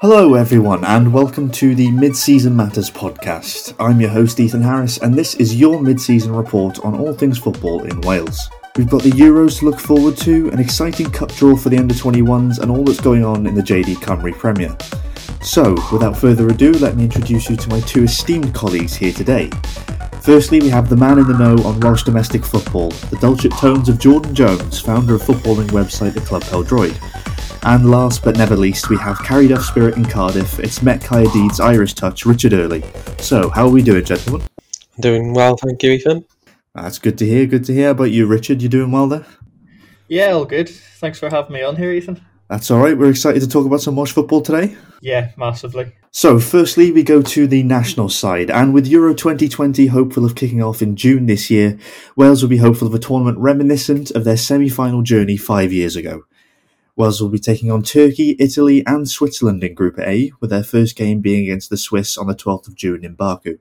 Hello, everyone, and welcome to the Mid Season Matters podcast. I'm your host, Ethan Harris, and this is your mid season report on all things football in Wales. We've got the Euros to look forward to, an exciting cup draw for the under 21s, and all that's going on in the JD Cymru Premier. So, without further ado, let me introduce you to my two esteemed colleagues here today. Firstly, we have the man in the know on Welsh domestic football, the dulcet tones of Jordan Jones, founder of footballing website The Club Peldroid. And last but never least, we have carried off spirit in Cardiff, it's Met Caerdydd's Irish touch, Richard Early. So, how are we doing, gentlemen? Doing well, thank you, Ethan. That's good to hear, good to hear. About you, Richard? You doing well there? Yeah, all good. Thanks for having me on here, Ethan. That's all right. We're excited to talk about some Welsh football today. Yeah, massively. So, firstly, we go to the national side, and with Euro 2020 hopeful of kicking off in June this year, Wales will be hopeful of a tournament reminiscent of their semi final journey five years ago. Wales will be taking on Turkey, Italy, and Switzerland in Group A, with their first game being against the Swiss on the 12th of June in Baku.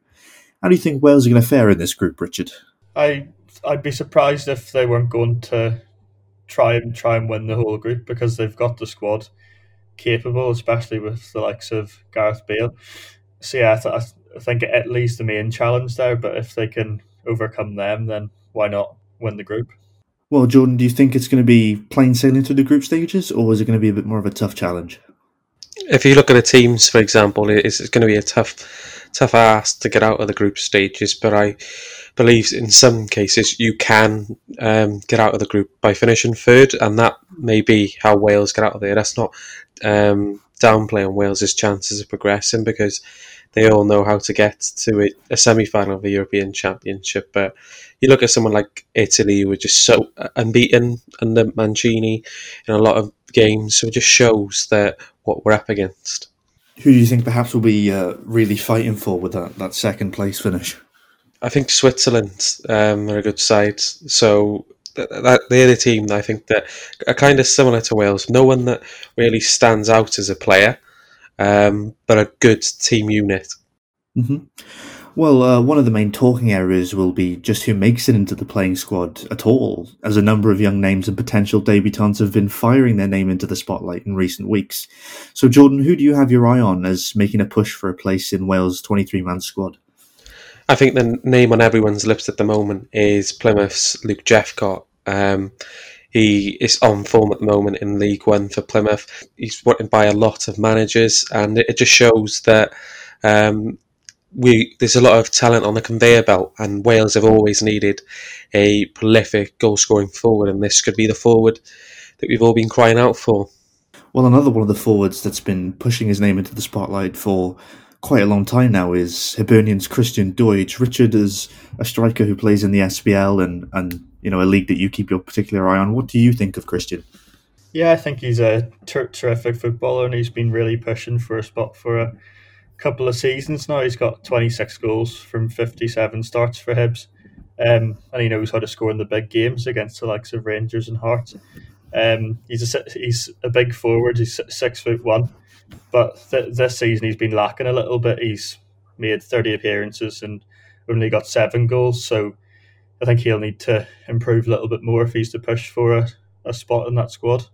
How do you think Wales are going to fare in this group, Richard? I I'd be surprised if they weren't going to try and try and win the whole group because they've got the squad capable, especially with the likes of Gareth Bale. So yeah, I, th- I think Italy's the main challenge there, but if they can overcome them, then why not win the group? Well, Jordan, do you think it's going to be plain sailing through the group stages, or is it going to be a bit more of a tough challenge? If you look at the teams, for example, it's, going to be a tough, tough ask to get out of the group stages. But I believe in some cases you can um, get out of the group by finishing third, and that may be how Wales get out of there. That's not um, downplaying Wales's chances of progressing because they all know how to get to a, a semi-final of the European Championship. But you look at someone like Italy, who were just so unbeaten under Mancini in a lot of games, so it just shows that what we're up against. Who do you think perhaps will be uh, really fighting for with that, that second place finish? I think Switzerland um, are a good side. So that, they're the team I think that are kind of similar to Wales. No one that really stands out as a player, um, but a good team unit. Mm-hmm. Well, uh, one of the main talking areas will be just who makes it into the playing squad at all, as a number of young names and potential debutants have been firing their name into the spotlight in recent weeks. So, Jordan, who do you have your eye on as making a push for a place in Wales' 23 man squad? I think the name on everyone's lips at the moment is Plymouth's Luke Jephcott. Um, he is on form at the moment in League One for Plymouth. He's wanted by a lot of managers, and it, just shows that um, we there's a lot of talent on the conveyor belt, and Wales have always needed a prolific goal scoring forward, and this could be the forward that we've all been crying out for. Well, another one of the forwards that's been pushing his name into the spotlight for quite a long time now is Hibernian's Christian Doidge. Richard is a striker who plays in the SPL and, and you know a league that you keep your particular eye on. What do you think of Christian? Yeah, I think he's a ter- terrific footballer and he's been really pushing for a spot for a couple of seasons now. He's got 26 goals from 57 starts for Hibs. Um, and he knows how to score in the big games against the likes of Rangers and Hearts. Um, he's a he's a big forward. He's six foot one, but th- this season he's been lacking a little bit. He's made 30 appearances and only got seven goals. So I think he'll need to improve a little bit more if he's to push for a, a spot in that squad.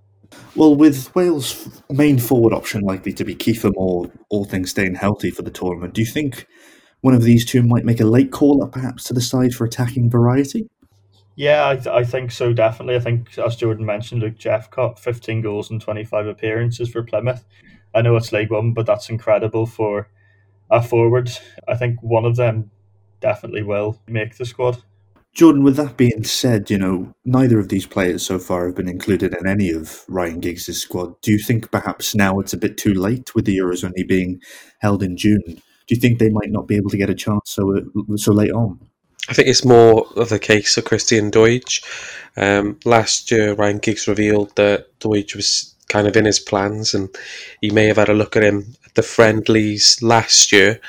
Well, with Wales' main forward option likely to be Kiefer Moore, all things staying healthy for the tournament, do you think one of these two might make a late call up perhaps to the side for attacking variety? Yeah, I, th- I think so, definitely. I think, as Jordan mentioned, Luke Jephcott, 15 goals and 25 appearances for Plymouth. I know it's League One, but that's incredible for a forward. I think one of them definitely will make the squad. Jordan, with that being said, you know, neither of these players so far have been included in any of Ryan Giggs' squad. Do you think perhaps now it's a bit too late with the Euros only being held in June? Do you think they might not be able to get a chance so so late on? I think it's more of the case of Christian Doidge. Um, last year, Ryan Giggs revealed that Doidge was kind of in his plans, and he may have had a look at him at the friendlies last year.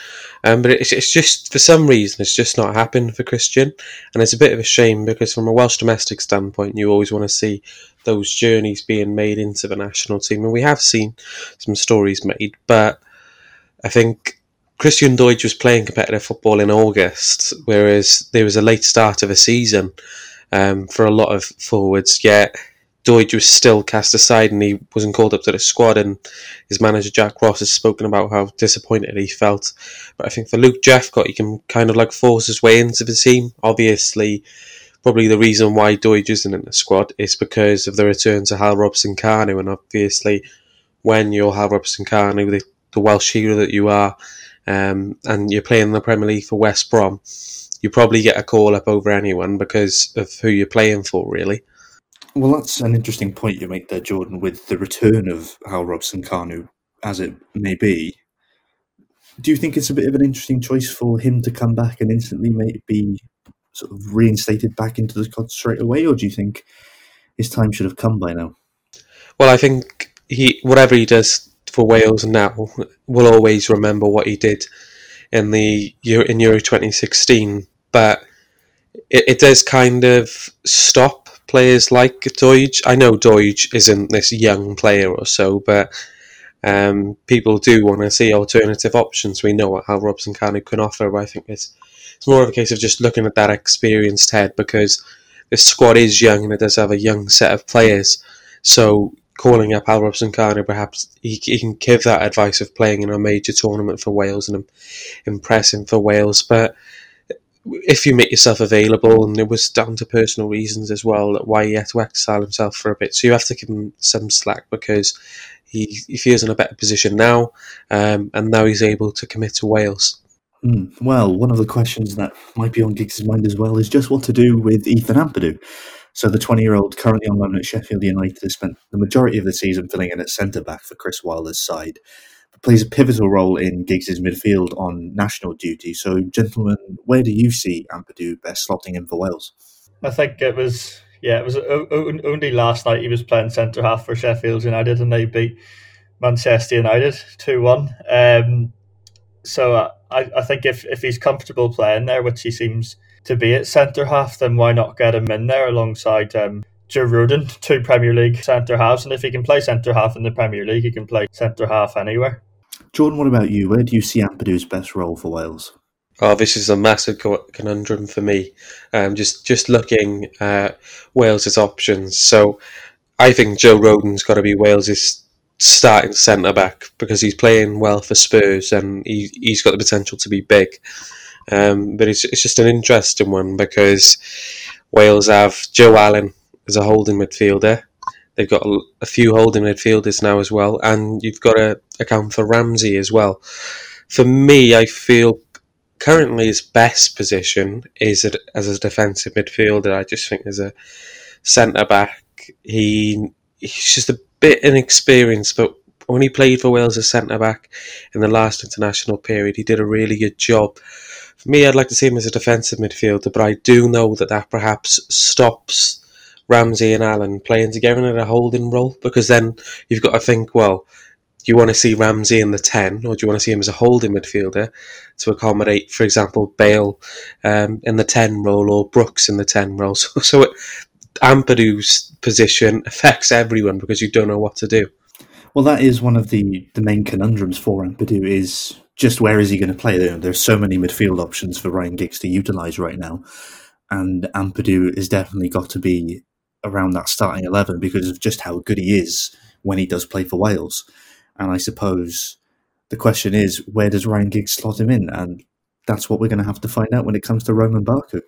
Um, but it's, it's just for some reason it's just not happened for Christian, and it's a bit of a shame because from a Welsh domestic standpoint, you always want to see those journeys being made into the national team, and we have seen some stories made. But I think Christian Doidge was playing competitive football in August, whereas there was a late start of a season um, for a lot of forwards. Yet Doidge was still cast aside and he wasn't called up to the squad. And his manager Jack Ross has spoken about how disappointed he felt. But I think for Luke Jephcott, he can kind of like force his way into the team. Obviously, probably the reason why Doidge isn't in the squad is because of the return to Hal Robson-Kanu. And obviously, when you're Hal Robson-Kanu, the, the Welsh hero that you are, um, and you're playing in the Premier League for West Brom, you probably get a call up over anyone because of who you're playing for, really. Well, that's an interesting point you make there, Jordan, with the return of Hal Robson-Kanu, as it may be. Do you think it's a bit of an interesting choice for him to come back and instantly be sort of reinstated back into the squad straight away, or do you think his time should have come by now? Well, I think he whatever he does for Wales now will always remember what he did in the in Euro 2016, but it, it does kind of stop players like Doidge. I know Doidge isn't this young player or so, but um, people do want to see alternative options. We know what Hal Robson-Kanu can offer, but I think it's it's more of a case of just looking at that experienced head because this squad is young and it does have a young set of players. So calling up Hal Robson-Kanu, perhaps he, he, can give that advice of playing in a major tournament for Wales and impressing for Wales. But if you make yourself available, and it was down to personal reasons as well, that why he had to exile himself for a bit. So you have to give him some slack because he, he feels in a better position now, um, and now he's able to commit to Wales. Mm. Well, one of the questions that might be on Giggs' mind as well is just what to do with Ethan Ampadu. So the 20 year old currently on loan at Sheffield United has spent the majority of the season filling in at centre back for Chris Wilder's side, plays a pivotal role in Giggs' midfield on national duty. So, gentlemen, where do you see Ampadu best slotting in for Wales? I think it was, yeah, it was only last night he was playing centre half for Sheffield United and they beat Manchester United 2 1. Um, so uh, I, I think if, if he's comfortable playing there, which he seems to be at centre half, then why not get him in there alongside um, Joe Rodon, two Premier League centre halves? And if he can play centre half in the Premier League, he can play centre half anywhere. Jordan, what about you? Where do you see Ampadu's best role for Wales? Oh, this is a massive conundrum for me. Um, just just looking at Wales's options. So, I think Joe Rodon's got to be Wales's starting centre back because he's playing well for Spurs and he he's got the potential to be big. Um, but it's, it's just an interesting one because Wales have Joe Allen as a holding midfielder. They've got a, a few holding midfielders now as well, and you've got to account for Ramsey as well. For me, I feel currently his best position is as a defensive midfielder. I just think as a centre back, he he's just a bit inexperienced, but when he played for Wales as centre back in the last international period, he did a really good job. For me, I'd like to see him as a defensive midfielder, but I do know that that perhaps stops Ramsey and Allen playing together in a holding role because then you've got to think, well, do you want to see Ramsey in the 10 or do you want to see him as a holding midfielder to accommodate, for example, Bale um, in the 10 role or Brooks in the 10 role? So, so it, Ampadu's position affects everyone because you don't know what to do. Well, that is one of the, the main conundrums for Ampadu is just where is he going to play? There, there's so many midfield options for Ryan Giggs to utilise right now, and Ampadu has definitely got to be around that starting eleven because of just how good he is when he does play for Wales. And I suppose the question is, where does Ryan Giggs slot him in? And that's what we're going to have to find out when it comes to Rome and Baku.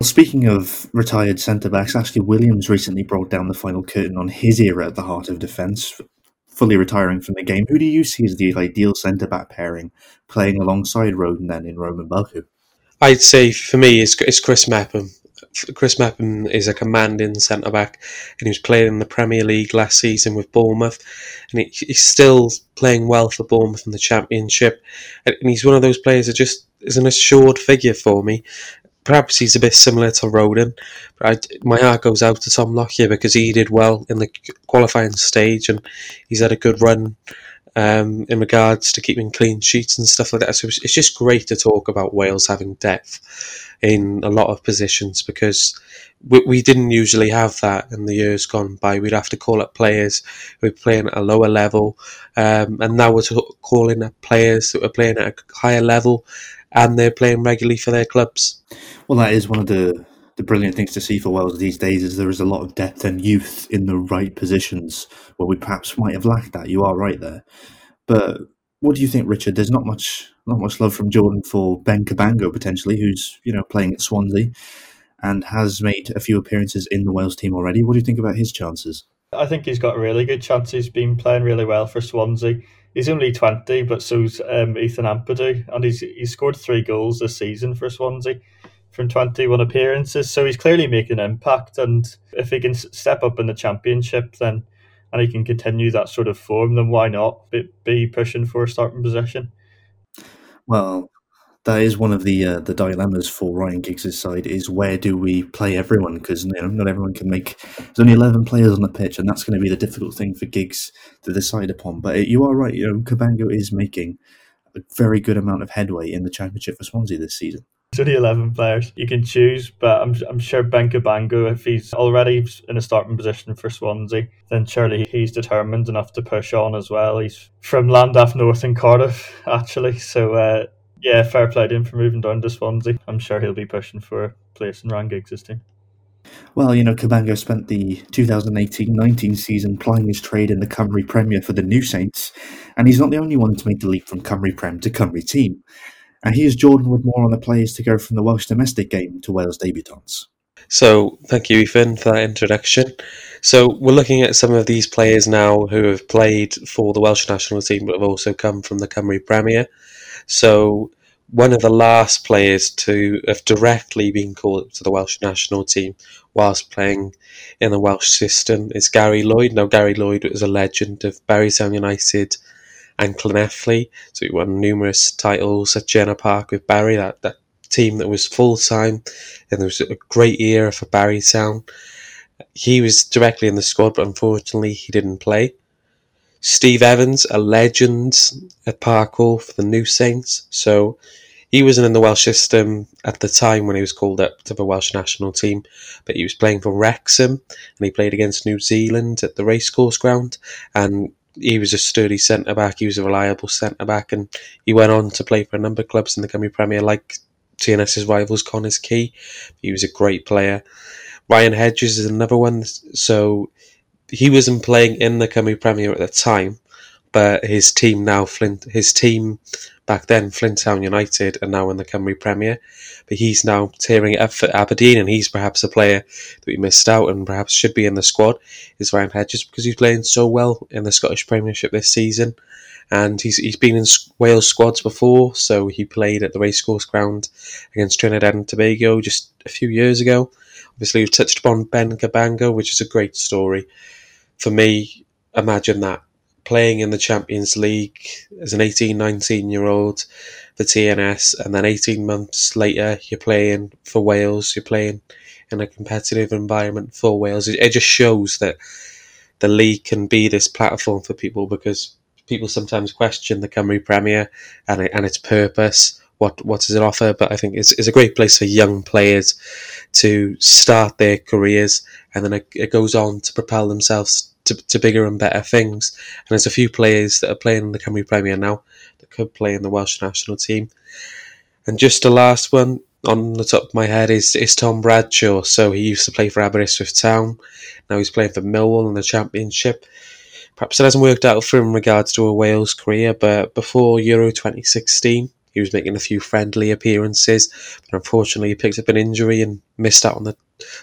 Well, speaking of retired centre backs, Ashley Williams recently brought down the final curtain on his era at the heart of defence, fully retiring from the game. Who do you see as the ideal centre back pairing playing alongside Rodon then in Rome and Baku? I'd say for me, it's, it's Chris Mepham. Chris Mepham is a commanding centre back, and he was playing in the Premier League last season with Bournemouth, and he, he's still playing well for Bournemouth in the Championship. And he's one of those players that just is an assured figure for me, perhaps he's a bit similar to Rodon. But I, my heart goes out to Tom Lockyer because he did well in the qualifying stage and he's had a good run um, in regards to keeping clean sheets and stuff like that. So it's, just great to talk about Wales having depth in a lot of positions because we, we didn't usually have that in the years gone by. We'd have to call up players who were playing at a lower level, um, and now we're calling up players that were playing at a higher level and they're playing regularly for their clubs. Well, that is one of the the brilliant things to see for Wales these days is there is a lot of depth and youth in the right positions where we perhaps might have lacked that. You are right there, but what do you think, Richard? There's not much not much love from Jordan for Ben Cabango potentially, who's you know playing at Swansea and has made a few appearances in the Wales team already. What do you think about his chances? I think he's got really good chances. He's been playing really well for Swansea. He's only 20, but so's um, Ethan Ampadu, and he's he's scored three goals this season for Swansea from 21 appearances. So he's clearly making an impact, and if he can step up in the Championship, then and he can continue that sort of form, then why not be, be pushing for a starting position? Well, that is one of the uh, the dilemmas for Ryan Giggs' side is where do we play everyone because you know not everyone can make there's only 11 players on the pitch and that's going to be the difficult thing for Giggs to decide upon but it, you are right you know Cabango is making a very good amount of headway in the championship for Swansea this season it's only 11 players you can choose but I'm, I'm sure Ben Cabango if he's already in a starting position for Swansea then surely he's determined enough to push on as well he's from Llandaff North in Cardiff actually so uh, yeah, fair play to him for moving down to Swansea. I'm sure he'll be pushing for a place in Ryan Giggs' team. Well, you know, Cabango spent the 2018-19 season plying his trade in the Cymru Premier for the New Saints, and he's not the only one to make the leap from Cymru Prem to Cymru team. And here's Jordan with more on the players to go from the Welsh domestic game to Wales debutants. So, thank you, Ethan, for that introduction. So, we're looking at some of these players now who have played for the Welsh national team but have also come from the Cymru Premier. So one of the last players to have directly been called up to the Welsh national team whilst playing in the Welsh system is Gary Lloyd. Now, Gary Lloyd was a legend of Barry Town United and Llanelli, so he won numerous titles at Jenner Park with Barry, that, that team that was full time, and there was a great era for Barry Town. He was directly in the squad, but unfortunately, he didn't play. Steve Evans, a legend at Park Hall for the New Saints. So he wasn't in the Welsh system at the time when he was called up to the Welsh national team, but he was playing for Wrexham and he played against New Zealand at the racecourse ground. And he was a sturdy centre back, he was a reliable centre back, and he went on to play for a number of clubs in the Cymru Premier, like TNS's rivals Connah's Quay. He was a great player. Ryan Hedges is another one. So he wasn't playing in the Cymru Premier at the time, his team now Flint, his team back then Flint Town United are now in the Cymru Premier, but he's now tearing it up for Aberdeen, and he's perhaps a player that we missed out and perhaps should be in the squad. Is Ryan Hedges because he's playing so well in the Scottish Premiership this season. And he's he's been in Wales squads before, so he played at the racecourse ground against Trinidad and Tobago just a few years ago. Obviously, we've touched upon Ben Cabango, which is a great story for me, imagine that playing in the Champions League as an 18, 19 year old for TNS, and then 18 months later, you're playing for Wales, you're playing in a competitive environment for Wales. It, it just shows that the league can be this platform for people because people sometimes question the Cymru Premier and, it, and its purpose. What what does it offer? But I think it's, it's a great place for young players to start their careers, and then it, it goes on to propel themselves to, to bigger and better things. And there's a few players that are playing in the Cymru Premier now that could play in the Welsh national team. And just the last one on the top of my head is, is Tom Bradshaw. So he used to play for Aberystwyth Town. Now he's playing for Millwall in the Championship. Perhaps it hasn't worked out for him in regards to a Wales career, but before Euro 2016, he was making a few friendly appearances, but unfortunately he picked up an injury and missed out on the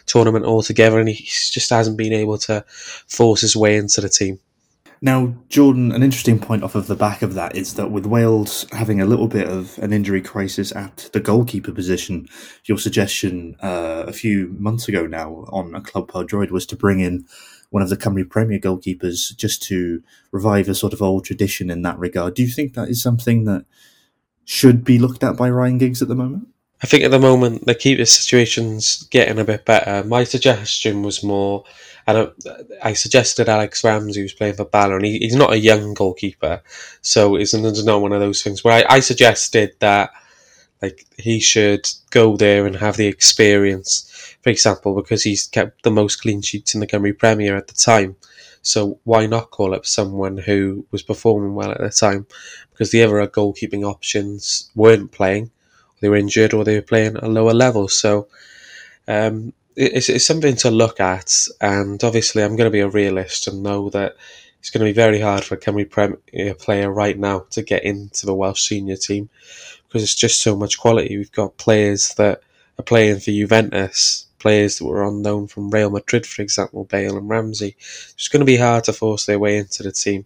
tournament altogether, and he just hasn't been able to force his way into the team. Now, Jordan, an interesting point off of the back of that is that with Wales having a little bit of an injury crisis at the goalkeeper position, your suggestion uh, a few months ago now on a Club Pod Droid was to bring in one of the Cymru Premier goalkeepers just to revive a sort of old tradition in that regard. Do you think that is something that should be looked at by Ryan Giggs at the moment? I think at the moment the keeper situation's getting a bit better. My suggestion was more, and I, suggested Alex Ramsey who's playing for Bala, and he, he's not a young goalkeeper, so it's, not one of those things where I, I suggested that like he should go there and have the experience. For example, because he's kept the most clean sheets in the Cymru Premier at the time. So why not call up someone who was performing well at the time? Because the other goalkeeping options weren't playing they were injured or they were playing at a lower level. So um, it's, it's something to look at. And obviously, I'm going to be a realist and know that it's going to be very hard for a Cymru Premier player right now to get into the Welsh senior team because it's just so much quality. We've got players that are playing for Juventus, players that were unknown from Real Madrid, for example, Bale and Ramsey. It's going to be hard to force their way into the team.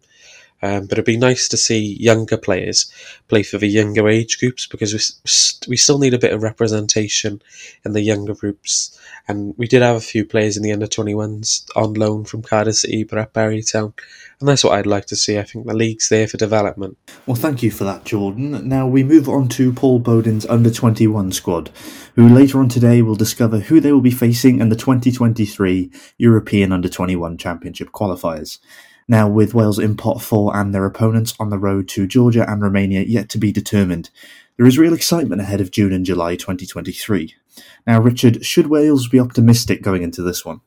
Um, but it'd be nice to see younger players play for the younger age groups because we, we still need a bit of representation in the younger groups. And we did have a few players in the under 21s on loan from Cardiff City, but at Barry Town. And that's what I'd like to see. I think the league's there for development. Well, thank you for that, Jordan. Now we move on to Paul Bowden's under 21 squad, who later on today will discover who they will be facing in the 2023 European Under 21 Championship qualifiers. Now, with Wales in pot four and their opponents on the road to Georgia and Romania yet to be determined, there is real excitement ahead of June and July 2023. Now, Richard, should Wales be optimistic going into this one?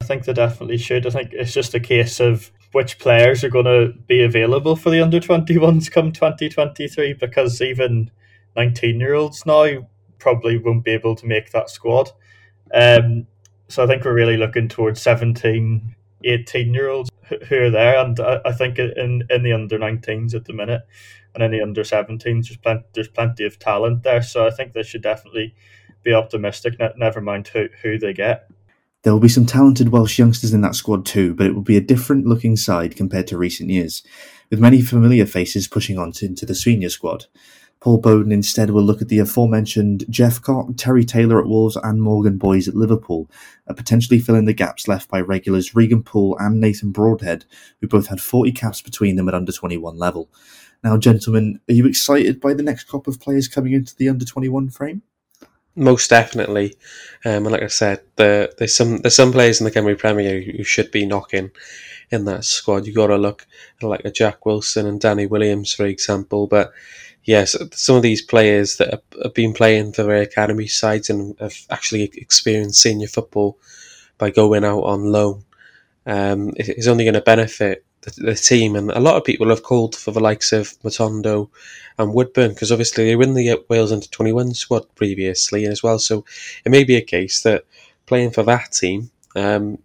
I think they definitely should. I think it's just a case of which players are going to be available for the under 21s come 2023 because even 19 year olds now probably won't be able to make that squad. Um, so I think we're really looking towards 17, 18 year olds who are there, and I, I think in in the under 19s at the minute, and in the under 17s, there's plenty there's plenty of talent there. So I think they should definitely be optimistic. never mind who who they get. There will be some talented Welsh youngsters in that squad too, but it will be a different looking side compared to recent years, with many familiar faces pushing on to, into the senior squad. Paul Bowden instead will look at the aforementioned Jephcott, Terry Taylor at Wolves, and Morgan Boyes at Liverpool, and potentially filling the gaps left by regulars Regan Poole and Nathan Broadhead, who both had 40 caps between them at under 21 level. Now, gentlemen, are you excited by the next crop of players coming into the under 21 frame? Most definitely, um, and like I said, the, there's some there's some players in the Cymru Premier who should be knocking in that squad. You got to look at like a Jack Wilson and Danny Williams, for example, but yes, some of these players that have, been playing for their academy sides and have actually experienced senior football by going out on loan um, is only going to benefit the, the, team. And a lot of people have called for the likes of Matondo and Woodburn because obviously they were in the Wales under 21 squad previously as well. So it may be a case that playing for that team um,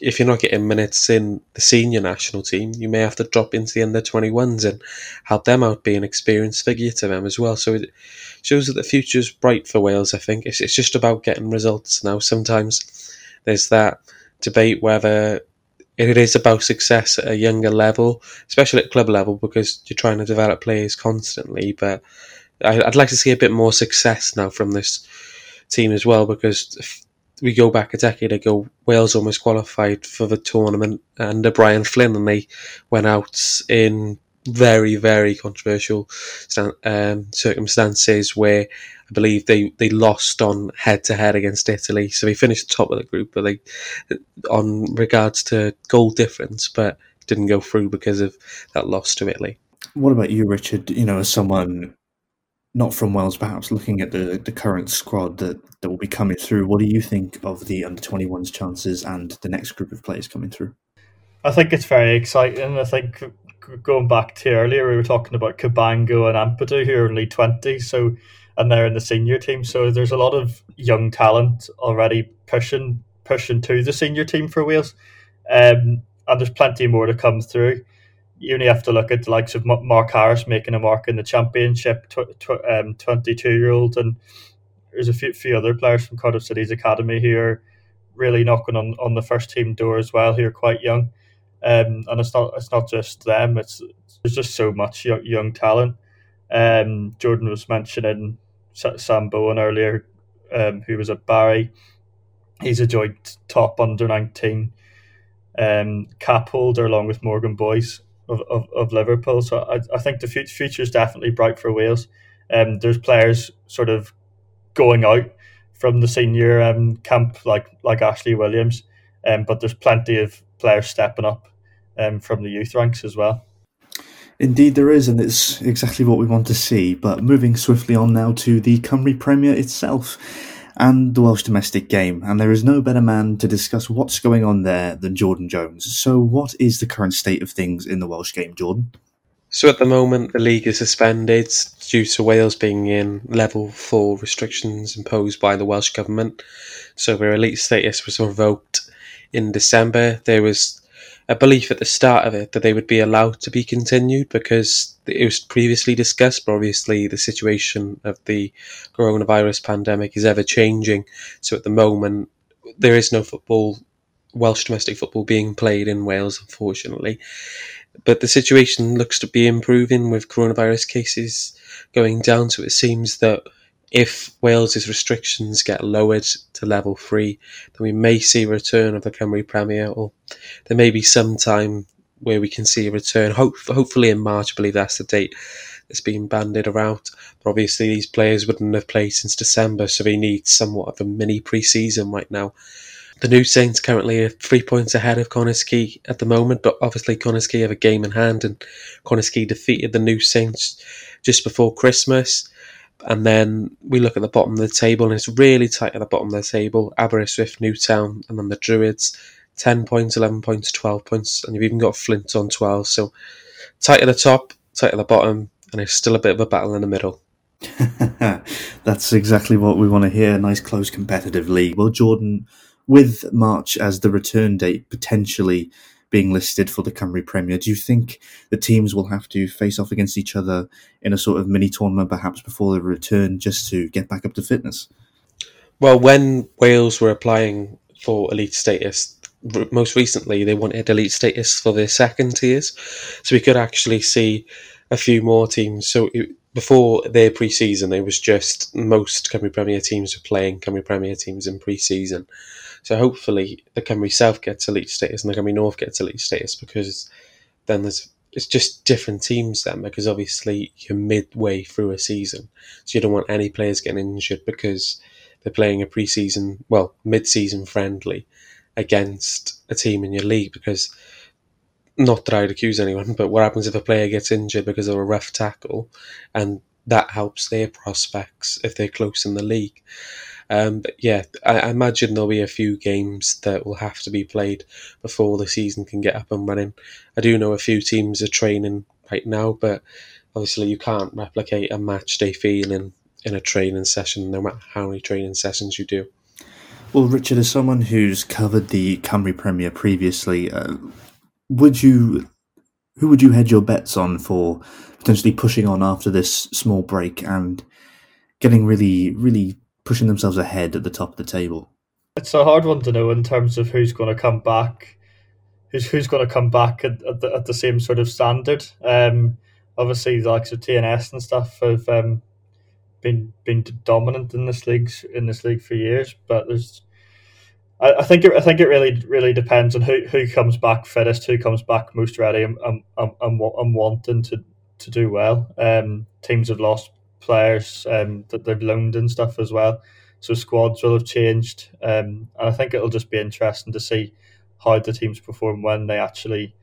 if you're not getting minutes in the senior national team, you may have to drop into the under 21s and help them out, be an experienced figure to them as well. So it shows that the future's bright for Wales, I think. It's, it's just about getting results now. Sometimes there's that debate whether it is about success at a younger level, especially at club level, because you're trying to develop players constantly. But I'd like to see a bit more success now from this team as well, because we go back a decade ago, Wales almost qualified for the tournament under Brian Flynn, and they went out in very, very controversial um, circumstances where I believe they, they lost on head to head against Italy. So they finished top of the group, but they on regards to goal difference, but didn't go through because of that loss to Italy. What about you, Richard? You know, as someone not from Wales, perhaps looking at the, the current squad that, that will be coming through, what do you think of the under 21's chances and the next group of players coming through? I think it's very exciting. I think going back to earlier, we were talking about Cabango and Ampadu, who are only 20, so and they're in the senior team. So there's a lot of young talent already pushing pushing to the senior team for Wales. Um, and there's plenty more to come through you only have to look at the likes of Mark Harris making a mark in the championship, um, 22 year old, and there's a few, few other players from Cardiff City's academy who are really knocking on, on the first team door as well, who are quite young. Um, and it's not it's not just them; it's there's just so much young, young talent. Um, Jordan was mentioning Sam Bowen earlier, um, who was at Barry. He's a joint top under nineteen um, cap holder along with Morgan Boyes of, of, of Liverpool. So I, I think the future is definitely bright for Wales. Um, there's players sort of going out from the senior um, camp like like Ashley Williams, um, but there's plenty of players stepping up um, from the youth ranks as well. Indeed, there is, and it's exactly what we want to see. But moving swiftly on now to the Cymru Premier itself and the Welsh domestic game, and there is no better man to discuss what's going on there than Jordan Jones. So, what is the current state of things in the Welsh game, Jordan? So at the moment, the league is suspended due to Wales being in level four restrictions imposed by the Welsh government. So their elite status was revoked in December. There was a belief at the start of it that they would be allowed to be continued because it was previously discussed, but obviously the situation of the coronavirus pandemic is ever changing. So at the moment, there is no football, Welsh domestic football being played in Wales, unfortunately but the situation looks to be improving with coronavirus cases going down. So it seems that if Wales's restrictions get lowered to level three, then we may see a return of the Cymru Premier, or there may be some time where we can see a return. Hope, hopefully in March, I believe that's the date that's being banded around. But obviously, these players wouldn't have played since December, so they need somewhat of a mini pre-season right now. The new Saints currently are three points ahead of Quay at the moment, but obviously Quay have a game in hand, and Quay defeated the new Saints just before Christmas. And then we look at the bottom of the table, and it's really tight at the bottom of the table. Aberystwyth, Newtown, and then the Druids, 10 points, 11 points, 12 points, and you've even got Flint on 12. So tight at the top, tight at the bottom, and it's still a bit of a battle in the middle. That's exactly what we want to hear. Nice, close, competitive league. Well, Jordan, with March as the return date potentially being listed for the Cymru Premier, do you think the teams will have to face off against each other in a sort of mini tournament perhaps before the return just to get back up to fitness? Well, when Wales were applying for elite status, most recently they wanted elite status for their second tiers, so we could actually see a few more teams. So before their pre-season, it was just most Cymru Premier teams were playing Cymru Premier teams in pre-season. So hopefully the Cymru South gets elite status and the Cymru North gets elite status because then there's it's just different teams then because obviously you're midway through a season, so you don't want any players getting injured because they're playing a pre-season, well, mid-season friendly against a team in your league because not that I'd accuse anyone, but what happens if a player gets injured because of a rough tackle, and that helps their prospects if they're close in the league. Um, but yeah, I, I, imagine there'll be a few games that will have to be played before the season can get up and running. I do know a few teams are training right now, but obviously you can't replicate a match day feeling in a training session, no matter how many training sessions you do. Well, Richard, as someone who's covered the Cymru Premier previously, uh, would you who would you hedge your bets on for potentially pushing on after this small break and getting really, really pushing themselves ahead at the top of the table? It's a hard one to know in terms of who's going to come back, who's who's going to come back at, at, the, at the same sort of standard. Um, obviously, the likes of TNS and stuff have um, been been dominant in this league in this league for years, but there's. I, I think it, I think it really really depends on who, who comes back fittest, who comes back most ready and, and, and, and wanting to, to do well. Um, teams have lost players um, that they've loaned and stuff as well. So squads will have changed, um, and I think it'll just be interesting to see how the teams perform when they actually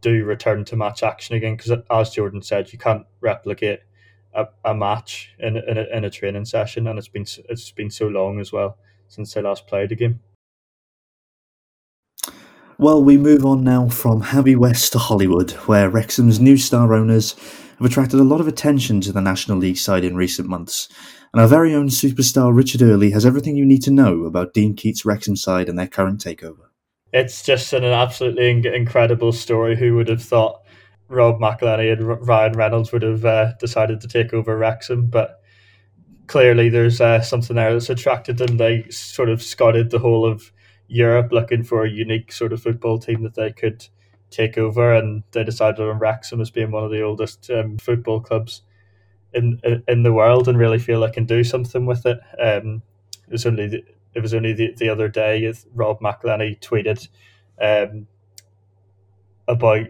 do return to match action again. Because as Jordan said, you can't replicate a, a match in in a, in a training session, and it's been it's been so long as well since they last played a game. Well, we move on now from Haverfordwest to Hollywood, where Wrexham's new star owners have attracted a lot of attention to the National League side in recent months, and our very own superstar Richard Early has everything you need to know about Dean Keates' Wrexham side and their current takeover. It's just an absolutely incredible story. Who would have thought Rob McElhenney and Ryan Reynolds would have uh, decided to take over Wrexham? But clearly, there's uh, something there that's attracted them. They sort of scouted the whole of Europe looking for a unique sort of football team that they could take over, and they decided on Wrexham as being one of the oldest um, football clubs in in the world, and really feel they can do something with it. Um, it was only the, it was only the, the other day Rob McElhenney tweeted um, about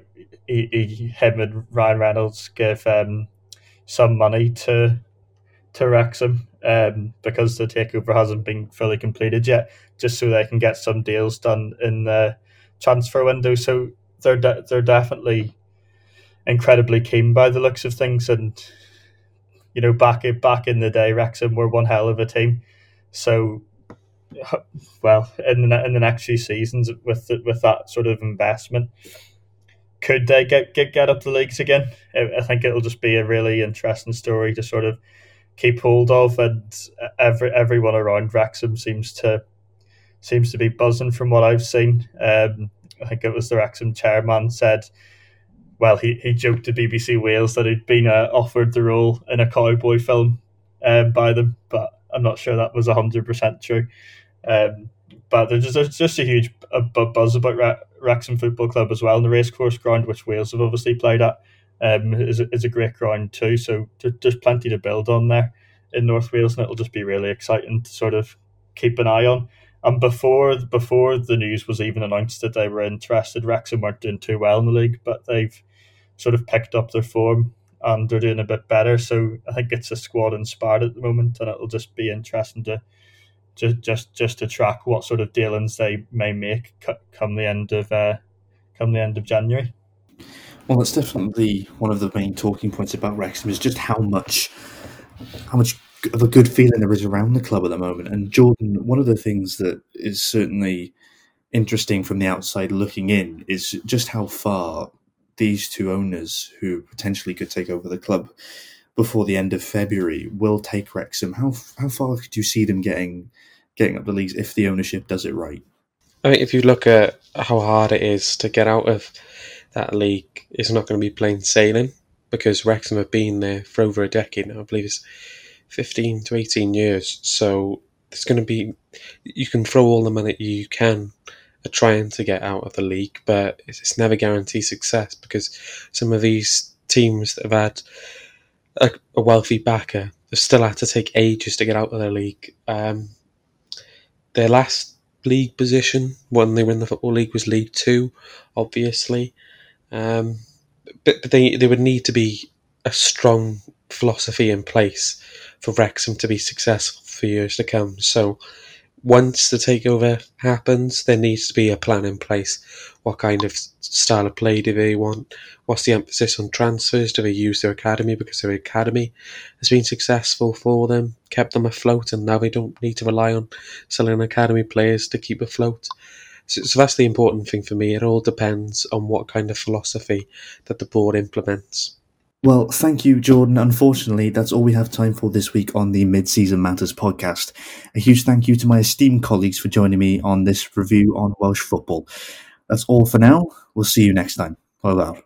he, he, him and Ryan Reynolds gave um, some money to to Wrexham um, because the takeover hasn't been fully completed yet, just so they can get some deals done in the transfer window. So they're de- they're definitely incredibly keen by the looks of things, and you know back back in the day, Wrexham were one hell of a team. So, well, in the in the next few seasons with the, with that sort of investment, could they get, get get up the leagues again? I think it'll just be a really interesting story to sort of keep hold of, and every everyone around Wrexham seems to seems to be buzzing from what I've seen. Um, I think it was the Wrexham chairman said, well, he, he joked to BBC Wales that he'd been uh, offered the role in a cowboy film um, by them, but I'm not sure that was 100% true. Um, but there's just, there's just a huge a buzz about Wrexham Football Club as well. And the racecourse ground, which Wales have obviously played at, um, is, a, is a great ground too. So there's plenty to build on there in North Wales, and it'll just be really exciting to sort of keep an eye on. And before before the news was even announced that they were interested, Wrexham weren't doing too well in the league, but they've sort of picked up their form and they're doing a bit better. So I think it's a squad inspired at the moment, and it'll just be interesting to just just just to track what sort of dealings they may make come the end of uh, come the end of January. Well, that's definitely one of the main talking points about Wrexham is just how much how much of a good feeling there is around the club at the moment. And Jordan, one of the things that is certainly interesting from the outside looking in is just how far these two owners, who potentially could take over the club before the end of February, will take Wrexham. How how far could you see them getting getting up the leagues if the ownership does it right? I mean, if you look at how hard it is to get out of that league, is not going to be plain sailing because Wrexham have been there for over a decade now. I believe it's 15 to 18 years. So there's going to be, you can throw all the money you can at trying to get out of the league, but it's never guaranteed success because some of these teams that have had a, a wealthy backer have still had to take ages to get out of the league. Um, their last league position when they were in the Football League was League Two, obviously. Um, but, but they, they would need to be a strong philosophy in place for Wrexham to be successful for years to come. So once the takeover happens, there needs to be a plan in place. What kind of style of play do they want? What's the emphasis on transfers? Do they use their academy because their academy has been successful for them, kept them afloat, and now they don't need to rely on selling academy players to keep afloat? So, so that's the important thing for me. It all depends on what kind of philosophy that the board implements. Well, thank you, Jordan. Unfortunately, that's all we have time for this week on the Mid Season Matters podcast. A huge thank you to my esteemed colleagues for joining me on this review on Welsh football. That's all for now. We'll see you next time. Bye bye.